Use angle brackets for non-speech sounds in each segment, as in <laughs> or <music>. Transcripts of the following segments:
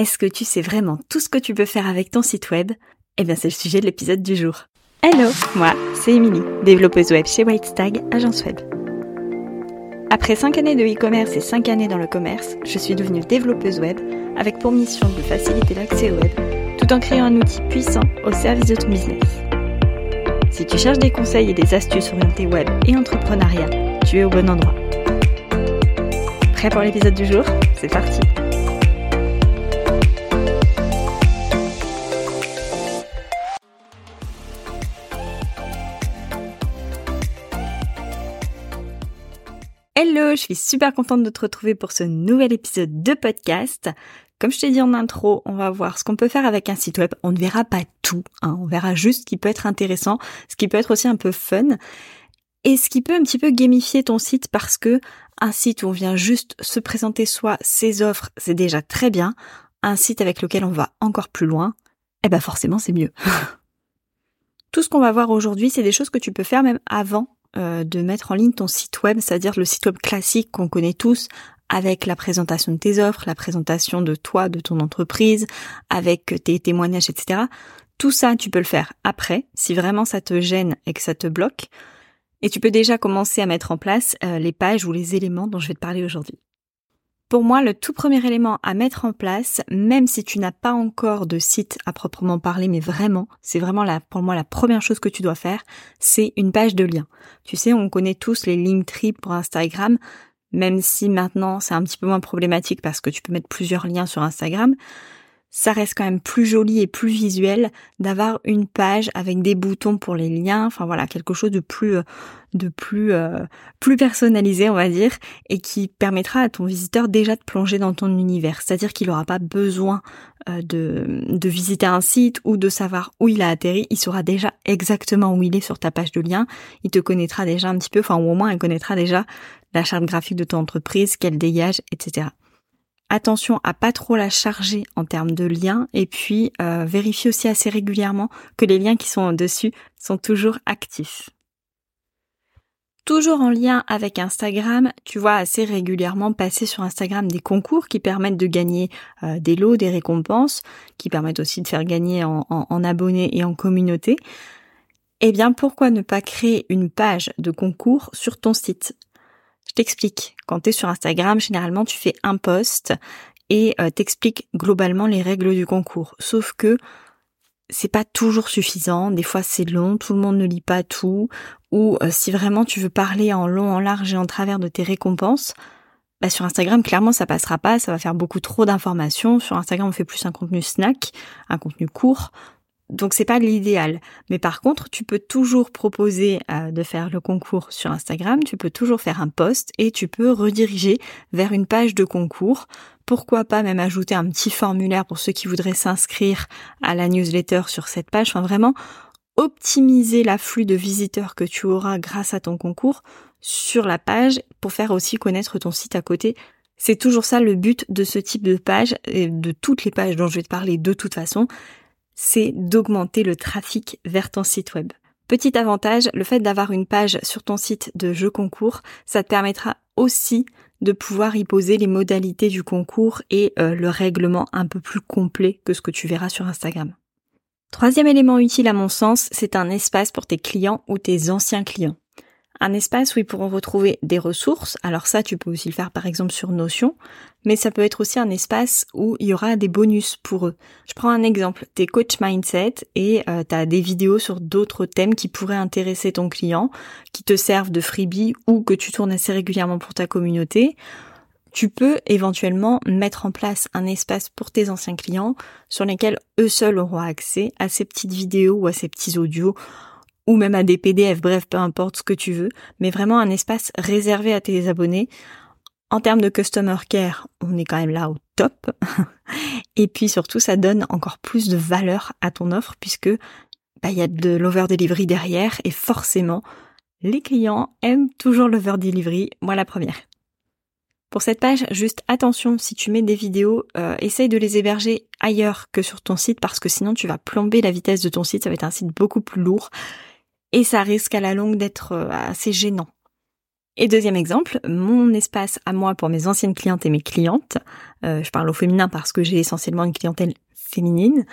Est-ce que tu sais vraiment tout ce que tu peux faire avec ton site web? Eh bien, c'est le sujet de l'épisode du jour. Hello, moi, c'est Émilie, développeuse web chez Whitestag, agence web. Après 5 années de e-commerce et 5 années dans le commerce, je suis devenue développeuse web avec pour mission de faciliter l'accès au web tout en créant un outil puissant au service de ton business. Si tu cherches des conseils et des astuces orientées web et entrepreneuriat, tu es au bon endroit. Prêt pour l'épisode du jour? C'est parti Hello, je suis super contente de te retrouver pour ce nouvel épisode de podcast. Comme je t'ai dit en intro, on va voir ce qu'on peut faire avec un site web. On ne verra pas tout, hein. on verra juste ce qui peut être intéressant, ce qui peut être aussi un peu fun, et ce qui peut un petit peu gamifier ton site parce que un site où on vient juste se présenter soi, ses offres, c'est déjà très bien. Un site avec lequel on va encore plus loin, eh ben forcément c'est mieux. <laughs> Tout ce qu'on va voir aujourd'hui, c'est des choses que tu peux faire même avant euh, de mettre en ligne ton site web, c'est-à-dire le site web classique qu'on connaît tous, avec la présentation de tes offres, la présentation de toi, de ton entreprise, avec tes témoignages, etc. Tout ça, tu peux le faire après, si vraiment ça te gêne et que ça te bloque. Et tu peux déjà commencer à mettre en place euh, les pages ou les éléments dont je vais te parler aujourd'hui. Pour moi, le tout premier élément à mettre en place, même si tu n'as pas encore de site à proprement parler, mais vraiment, c'est vraiment la, pour moi la première chose que tu dois faire, c'est une page de lien. Tu sais, on connaît tous les Linktree pour Instagram, même si maintenant c'est un petit peu moins problématique parce que tu peux mettre plusieurs liens sur Instagram ça reste quand même plus joli et plus visuel d'avoir une page avec des boutons pour les liens, enfin voilà, quelque chose de plus euh, de plus euh, plus personnalisé, on va dire, et qui permettra à ton visiteur déjà de plonger dans ton univers. C'est-à-dire qu'il n'aura pas besoin euh, de, de visiter un site ou de savoir où il a atterri, il saura déjà exactement où il est sur ta page de lien, il te connaîtra déjà un petit peu, enfin au moins il connaîtra déjà la charte graphique de ton entreprise, qu'elle dégage, etc attention à pas trop la charger en termes de liens et puis euh, vérifie aussi assez régulièrement que les liens qui sont dessus sont toujours actifs. Toujours en lien avec Instagram, tu vois assez régulièrement passer sur Instagram des concours qui permettent de gagner euh, des lots, des récompenses, qui permettent aussi de faire gagner en, en abonnés et en communauté. Eh bien, pourquoi ne pas créer une page de concours sur ton site? Je t'explique. Quand tu es sur Instagram, généralement tu fais un post et euh, t'expliques globalement les règles du concours. Sauf que c'est pas toujours suffisant, des fois c'est long, tout le monde ne lit pas tout, ou euh, si vraiment tu veux parler en long, en large et en travers de tes récompenses, bah sur Instagram clairement ça passera pas, ça va faire beaucoup trop d'informations. Sur Instagram on fait plus un contenu snack, un contenu court, donc c'est pas l'idéal. Mais par contre, tu peux toujours proposer euh, de faire le concours sur Instagram, tu peux toujours faire un post et tu peux rediriger vers une page de concours. Pourquoi pas même ajouter un petit formulaire pour ceux qui voudraient s'inscrire à la newsletter sur cette page. Enfin vraiment optimiser l'afflux de visiteurs que tu auras grâce à ton concours sur la page pour faire aussi connaître ton site à côté c'est toujours ça le but de ce type de page et de toutes les pages dont je vais te parler de toute façon, c'est d'augmenter le trafic vers ton site web. Petit avantage, le fait d'avoir une page sur ton site de jeu concours, ça te permettra aussi de pouvoir y poser les modalités du concours et euh, le règlement un peu plus complet que ce que tu verras sur Instagram. Troisième élément utile à mon sens, c'est un espace pour tes clients ou tes anciens clients un espace où ils pourront retrouver des ressources. Alors ça, tu peux aussi le faire par exemple sur Notion, mais ça peut être aussi un espace où il y aura des bonus pour eux. Je prends un exemple, t'es coach mindset et euh, tu as des vidéos sur d'autres thèmes qui pourraient intéresser ton client, qui te servent de freebie ou que tu tournes assez régulièrement pour ta communauté. Tu peux éventuellement mettre en place un espace pour tes anciens clients sur lesquels eux seuls auront accès à ces petites vidéos ou à ces petits audios ou même à des PDF, bref, peu importe ce que tu veux, mais vraiment un espace réservé à tes abonnés. En termes de customer care, on est quand même là au top. <laughs> Et puis surtout, ça donne encore plus de valeur à ton offre puisque bah, il y a de l'over delivery derrière et forcément, les clients aiment toujours l'over delivery. Moi la première. Pour cette page, juste attention, si tu mets des vidéos, euh, essaye de les héberger ailleurs que sur ton site parce que sinon tu vas plomber la vitesse de ton site, ça va être un site beaucoup plus lourd et ça risque à la longue d'être euh, assez gênant. Et deuxième exemple, mon espace à moi pour mes anciennes clientes et mes clientes, euh, je parle au féminin parce que j'ai essentiellement une clientèle féminine,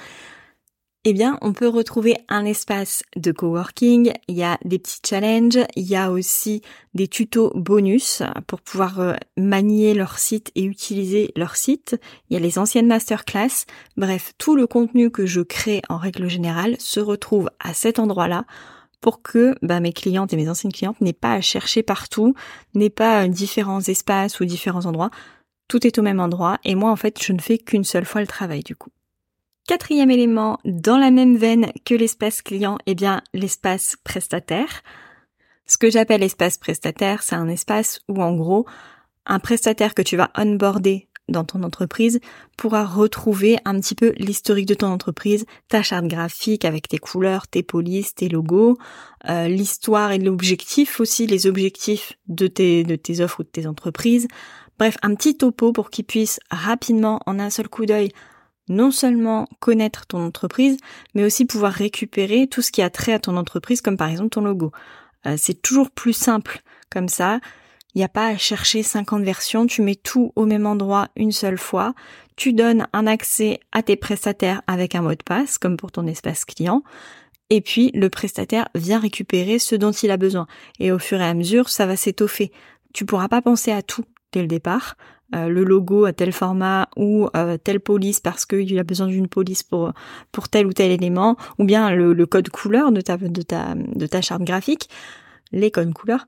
eh bien, on peut retrouver un espace de coworking, il y a des petits challenges, il y a aussi des tutos bonus pour pouvoir euh, manier leur site et utiliser leur site, il y a les anciennes masterclass, bref, tout le contenu que je crée en règle générale se retrouve à cet endroit-là pour que bah, mes clientes et mes anciennes clientes n'aient pas à chercher partout, n'aient pas euh, différents espaces ou différents endroits. Tout est au même endroit et moi en fait je ne fais qu'une seule fois le travail du coup. Quatrième élément, dans la même veine que l'espace client, eh bien l'espace prestataire. Ce que j'appelle espace prestataire, c'est un espace où en gros, un prestataire que tu vas onboarder dans ton entreprise pourra retrouver un petit peu l'historique de ton entreprise, ta charte graphique avec tes couleurs, tes polices, tes logos, euh, l'histoire et l'objectif aussi, les objectifs de tes, de tes offres ou de tes entreprises. Bref, un petit topo pour qu'il puisse rapidement, en un seul coup d'œil, non seulement connaître ton entreprise, mais aussi pouvoir récupérer tout ce qui a trait à ton entreprise, comme par exemple ton logo. Euh, c'est toujours plus simple comme ça. Il n'y a pas à chercher 50 versions, tu mets tout au même endroit une seule fois, tu donnes un accès à tes prestataires avec un mot de passe, comme pour ton espace client, et puis le prestataire vient récupérer ce dont il a besoin. Et au fur et à mesure, ça va s'étoffer. Tu pourras pas penser à tout dès le départ. Euh, le logo à tel format ou euh, telle police parce qu'il a besoin d'une police pour tel ou tel élément ou bien le, code couleur de ta de ta de ta charte graphique les codes couleurs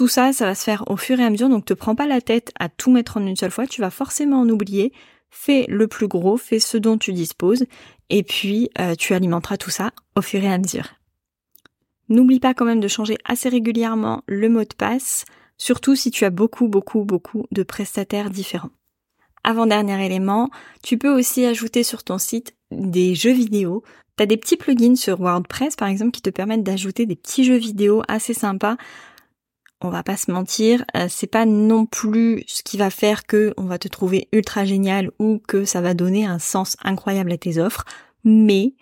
tout ça ça va se faire au fur et à mesure donc te prends pas la tête à tout mettre en une seule fois tu vas forcément en oublier fais le plus gros fais ce dont tu disposes et puis euh, tu alimenteras tout ça au fur et à mesure N'oublie pas quand même de changer assez régulièrement le mot de passe, surtout si tu as beaucoup, beaucoup, beaucoup de prestataires différents. Avant-dernier élément, tu peux aussi ajouter sur ton site des jeux vidéo. Tu as des petits plugins sur WordPress par exemple qui te permettent d'ajouter des petits jeux vidéo assez sympas. On va pas se mentir, euh, c'est pas non plus ce qui va faire que on va te trouver ultra génial ou que ça va donner un sens incroyable à tes offres, mais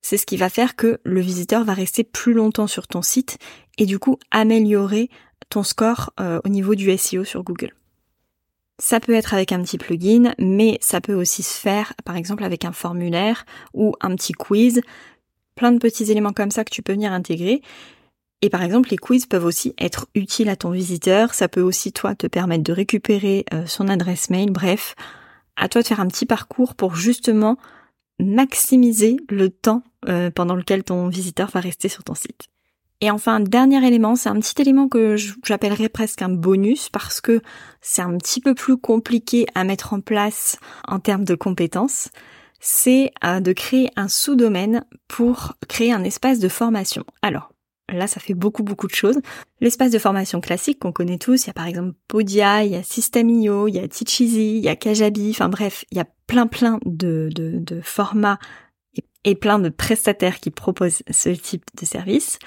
c'est ce qui va faire que le visiteur va rester plus longtemps sur ton site et du coup améliorer ton score euh, au niveau du SEO sur Google. Ça peut être avec un petit plugin, mais ça peut aussi se faire par exemple avec un formulaire ou un petit quiz, plein de petits éléments comme ça que tu peux venir intégrer. Et par exemple, les quiz peuvent aussi être utiles à ton visiteur, ça peut aussi toi te permettre de récupérer euh, son adresse mail, bref, à toi de faire un petit parcours pour justement maximiser le temps euh, pendant lequel ton visiteur va rester sur ton site. Et enfin, dernier élément, c'est un petit élément que j'appellerais presque un bonus parce que c'est un petit peu plus compliqué à mettre en place en termes de compétences. C'est euh, de créer un sous-domaine pour créer un espace de formation. Alors, Là, ça fait beaucoup, beaucoup de choses. L'espace de formation classique qu'on connaît tous, il y a par exemple Podia, il y a System.io, il y a Teacheasy, il y a Kajabi, enfin bref, il y a plein, plein de, formats et plein de prestataires qui proposent ce type de service.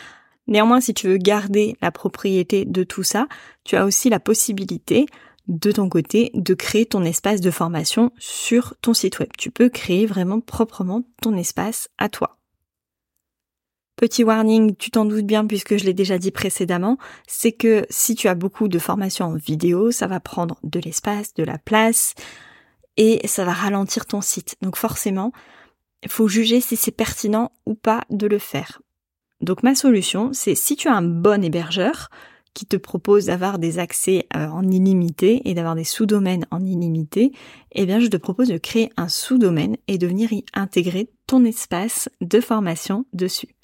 Néanmoins, si tu veux garder la propriété de tout ça, tu as aussi la possibilité de ton côté de créer ton espace de formation sur ton site web. Tu peux créer vraiment proprement ton espace à toi. Petit warning, tu t'en doutes bien puisque je l'ai déjà dit précédemment, c'est que si tu as beaucoup de formations en vidéo, ça va prendre de l'espace, de la place et ça va ralentir ton site. Donc forcément, il faut juger si c'est pertinent ou pas de le faire. Donc ma solution, c'est si tu as un bon hébergeur qui te propose d'avoir des accès euh, en illimité et d'avoir des sous-domaines en illimité, eh bien je te propose de créer un sous-domaine et de venir y intégrer ton espace de formation dessus.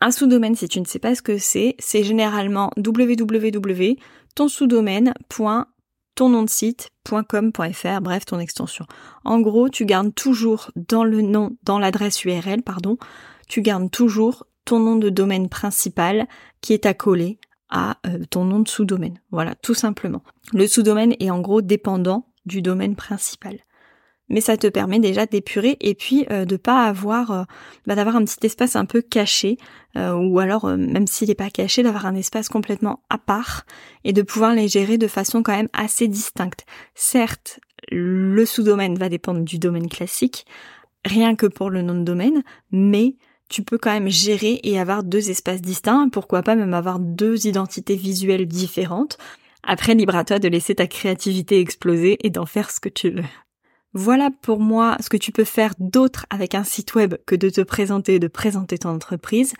Un sous-domaine, si tu ne sais pas ce que c'est, c'est généralement www.tonsous-domaine.tonnondesite.com.fr, bref, ton extension. En gros, tu gardes toujours dans le nom, dans l'adresse URL, pardon, tu gardes toujours ton nom de domaine principal qui est accolé à euh, ton nom de sous-domaine. Voilà, tout simplement. Le sous-domaine est en gros dépendant du domaine principal. Mais ça te permet déjà d'épurer et puis euh, de pas avoir euh, bah, d'avoir un petit espace un peu caché ou alors même s'il n'est pas caché d'avoir un espace complètement à part et de pouvoir les gérer de façon quand même assez distincte. Certes, le sous-domaine va dépendre du domaine classique rien que pour le nom de domaine, mais tu peux quand même gérer et avoir deux espaces distincts, pourquoi pas même avoir deux identités visuelles différentes. Après, libre à toi de laisser ta créativité exploser et d'en faire ce que tu veux. Voilà pour moi ce que tu peux faire d'autre avec un site web que de te présenter, de présenter ton entreprise.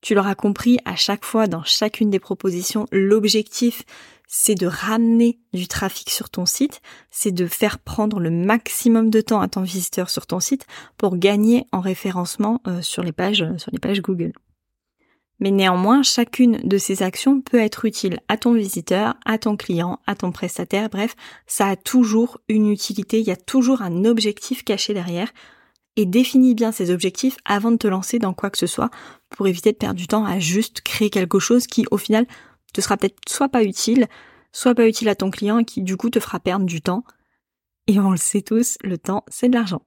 Tu l'auras compris, à chaque fois, dans chacune des propositions, l'objectif, c'est de ramener du trafic sur ton site, c'est de faire prendre le maximum de temps à ton visiteur sur ton site pour gagner en référencement euh, sur les pages, euh, sur les pages Google. Mais néanmoins, chacune de ces actions peut être utile à ton visiteur, à ton client, à ton prestataire, bref, ça a toujours une utilité, il y a toujours un objectif caché derrière. Et définis bien ces objectifs avant de te lancer dans quoi que ce soit pour éviter de perdre du temps à juste créer quelque chose qui au final te sera peut-être soit pas utile, soit pas utile à ton client et qui du coup te fera perdre du temps. Et on le sait tous, le temps c'est de l'argent.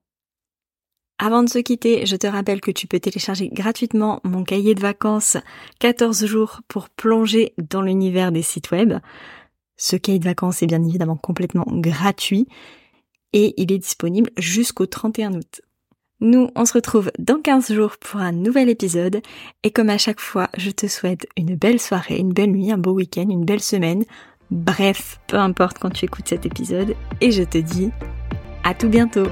Avant de se quitter, je te rappelle que tu peux télécharger gratuitement mon cahier de vacances 14 jours pour plonger dans l'univers des sites web. Ce cahier de vacances est bien évidemment complètement gratuit et il est disponible jusqu'au 31 août. Nous, on se retrouve dans 15 jours pour un nouvel épisode et comme à chaque fois, je te souhaite une belle soirée, une belle nuit, un beau week-end, une belle semaine. Bref, peu importe quand tu écoutes cet épisode et je te dis à tout bientôt